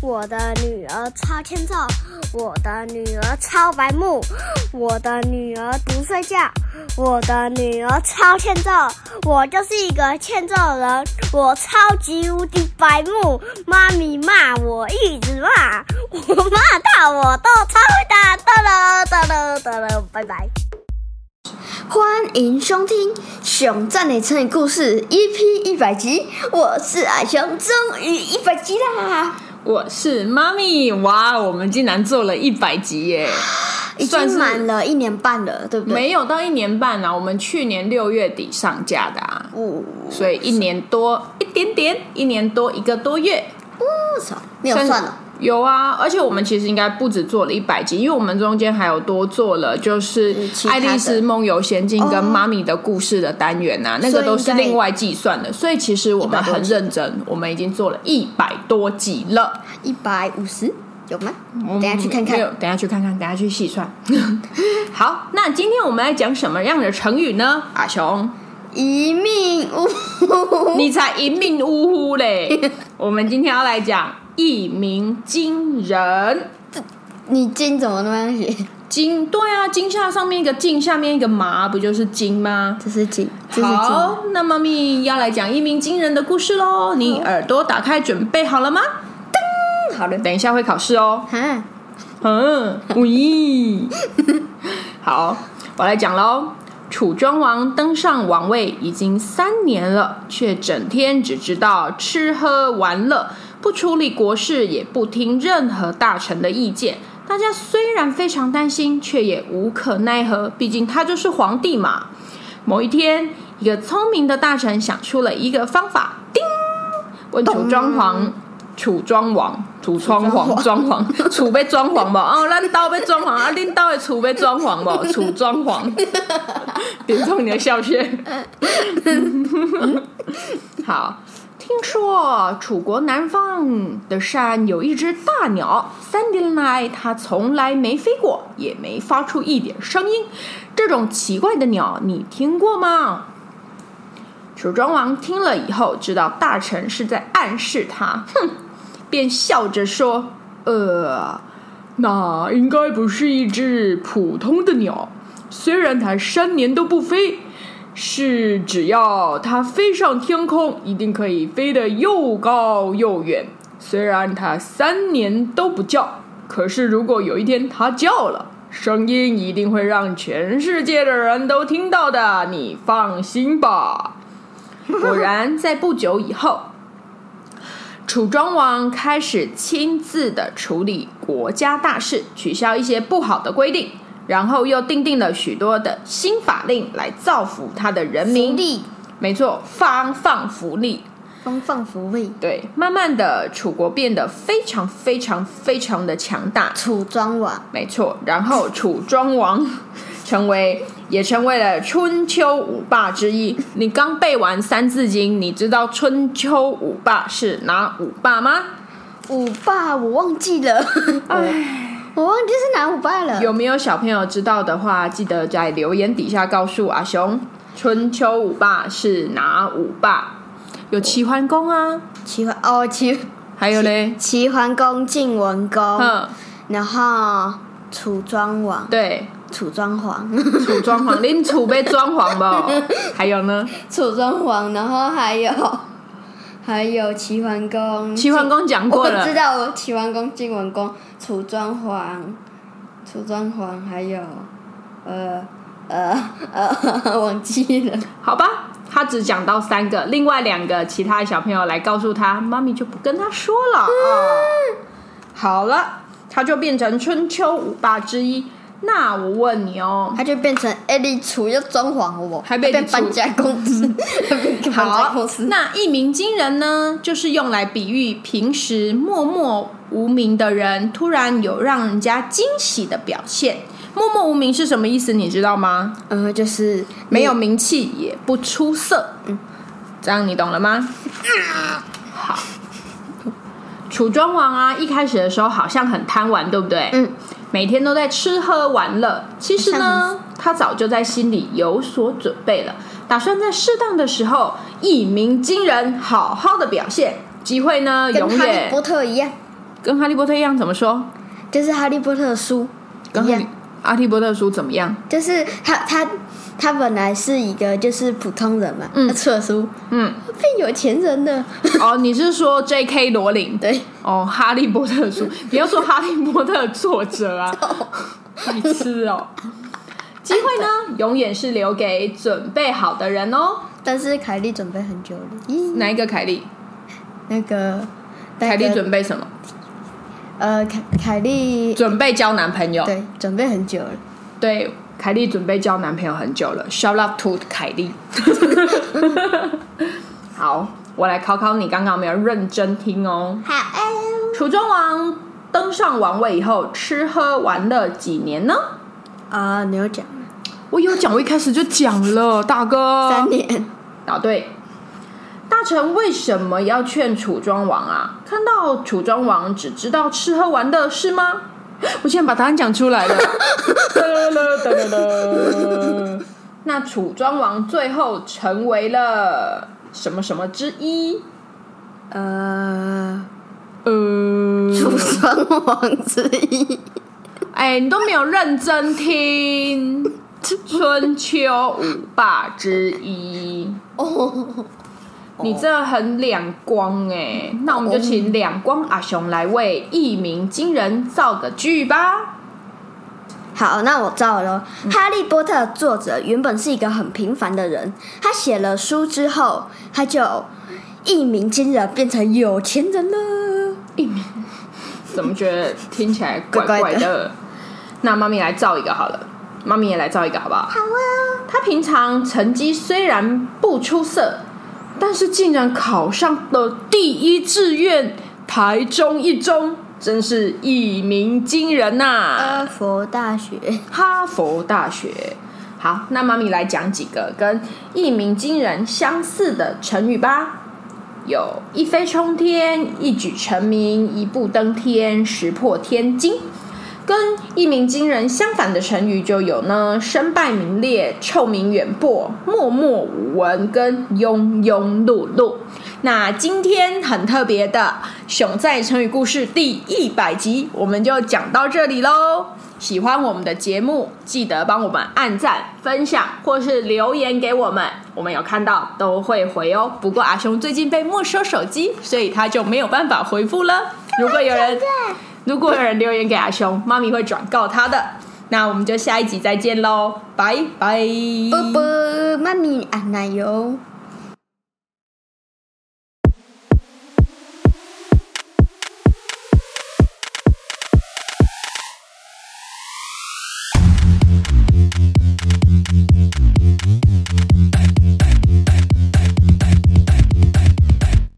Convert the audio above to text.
我的女儿超欠揍，我的女儿超白目，我的女儿不睡觉，我的女儿超欠揍，我就是一个欠揍人，我超级无敌白目，妈咪骂我一直骂，我骂到我都超会打，哒了哒了哒了，拜拜。欢迎收听《熊赞的成语故事》EP 一百集，我是阿熊，终于一百集啦！我是妈咪，哇，我们竟然做了一百集耶！已经满了一年半了，对不对？没有到一年半啊，我们去年六月底上架的啊，所以一年多一点点，一年多一个多月。不少，没有算了。有啊，而且我们其实应该不止做了一百集，因为我们中间还有多做了，就是《爱丽丝梦游仙境》跟妈咪的故事的单元啊，那个都是另外计算的。所以其实我们很认真，我们已经做了一百多集了，一百五十有吗？等下去看看，等下去看看，等下去细算。好，那今天我们来讲什么样的成语呢？阿雄，一命呜呼，你才一命呜呼嘞！我们今天要来讲。一鸣惊人，你惊怎么那么写？惊对啊，惊下上面一个惊，下面一个麻，不就是惊吗？这是惊。好，那妈咪要来讲一鸣惊人的故事喽。你耳朵打开，准备好了吗？噔，好的，等一下会考试哦。哈，嗯，喂，好，我来讲喽。楚庄王登上王位已经三年了，却整天只知道吃喝玩乐。不处理国事，也不听任何大臣的意见。大家虽然非常担心，却也无可奈何。毕竟他就是皇帝嘛。某一天，一个聪明的大臣想出了一个方法，叮，问楚庄王：“楚庄王，楚庄王，装潢，楚被装潢不？哦，咱刀被装潢啊，恁刀的楚被装潢不？楚装潢，点中你的笑穴。好。”听说楚国南方的山有一只大鸟，三年来它从来没飞过，也没发出一点声音。这种奇怪的鸟，你听过吗？楚庄王听了以后，知道大臣是在暗示他，哼，便笑着说：“呃，那应该不是一只普通的鸟，虽然它三年都不飞。”是，只要它飞上天空，一定可以飞得又高又远。虽然它三年都不叫，可是如果有一天它叫了，声音一定会让全世界的人都听到的。你放心吧。果然，在不久以后，楚庄王开始亲自的处理国家大事，取消一些不好的规定。然后又订定了许多的新法令来造福他的人民。福利，没错，发放福利，发放福利。对，慢慢的，楚国变得非常非常非常的强大。楚庄王，没错。然后楚庄王成为，也成为了春秋五霸之一。你刚背完《三字经》，你知道春秋五霸是哪五霸吗？五霸我忘记了。哎。我忘记是哪五霸了。有没有小朋友知道的话，记得在留言底下告诉阿雄。春秋五霸是哪五霸？有齐桓公啊，齐桓哦齐，还有嘞，齐桓公、晋文公，嗯，然后楚庄王，对，楚庄皇，楚庄皇，恁楚被装潢不？还有呢？楚庄皇，然后还有还有齐桓公，齐桓公讲过了，我知道齐桓公、晋文公。楚庄皇，楚庄皇还有，呃呃呃，忘记了。好吧，他只讲到三个，另外两个其他小朋友来告诉他，妈咪就不跟他说了啊。好了，他就变成春秋五霸之一。那我问你哦，他就变成艾利楚又装潢了还被 搬家公司。好，那一鸣惊人呢，就是用来比喻平时默默无名的人，突然有让人家惊喜的表现。默默无名是什么意思？你知道吗？呃，就是没有名气，也不出色。嗯，这样你懂了吗？好，楚庄王啊，一开始的时候好像很贪玩，对不对？嗯。每天都在吃喝玩乐，其实呢，他早就在心里有所准备了，打算在适当的时候一鸣惊人，好好的表现。机会呢，永远跟哈利波特一样，跟哈利波特一样怎么说？就是哈利波特的书跟哈利一样，哈利波特书怎么样？就是他他他本来是一个就是普通人嘛，嗯他出了书嗯，变有钱人了，哦，你是说 J.K. 罗琳？对，哦，哈利波特的书，你要说哈利波特作者啊，白痴哦。机会呢，永远是留给准备好的人哦。但是凯莉准备很久了，咦，哪一个凯莉？那个凯莉那个准备什么？呃凯凯莉准备交男朋友。对准备很久了，对，凯莉准备交男朋友很久了。Shout out to 凯莉。好，我来考考你，刚刚有没有认真听哦？好，楚庄王登上王位以后，吃喝玩乐几年呢？啊，你有讲我有讲，我一开始就讲了，大哥。三年，答对。大臣为什么要劝楚庄王啊？看到楚庄王只知道吃喝玩乐是吗？我现在把答案讲出来了。那楚庄王最后成为了什么什么之一？呃，呃，楚庄王之一，哎，你都没有认真听。春秋五霸之一。哦，你这很两光哎，那我们就请两光阿雄来为一鸣惊人造个句吧。好，那我造了。哈利波特作者原本是一个很平凡的人，他写了书之后，他就一鸣惊人，变成有钱人了。一鸣，怎么觉得听起来怪怪怪怪的？那妈咪来造一个好了，妈咪也来造一个好不好？好啊。他平常成绩虽然不出色，但是竟然考上了第一志愿台中一中，真是一鸣惊人呐、哈佛大学，哈佛大学。好，那妈咪来讲几个跟一鸣惊人相似的成语吧。有一飞冲天、一举成名、一步登天、石破天惊。跟一鸣惊人相反的成语就有呢：身败名裂、臭名远播、默默无闻跟庸庸碌碌。那今天很特别的《熊在成语故事》第一百集，我们就讲到这里喽。喜欢我们的节目，记得帮我们按赞、分享，或是留言给我们，我们有看到都会回哦。不过阿雄最近被没收手机，所以他就没有办法回复了。如果有人如果有人留言给阿雄，妈咪会转告他的。那我们就下一集再见喽，拜拜。啵啵，妈咪按奶油。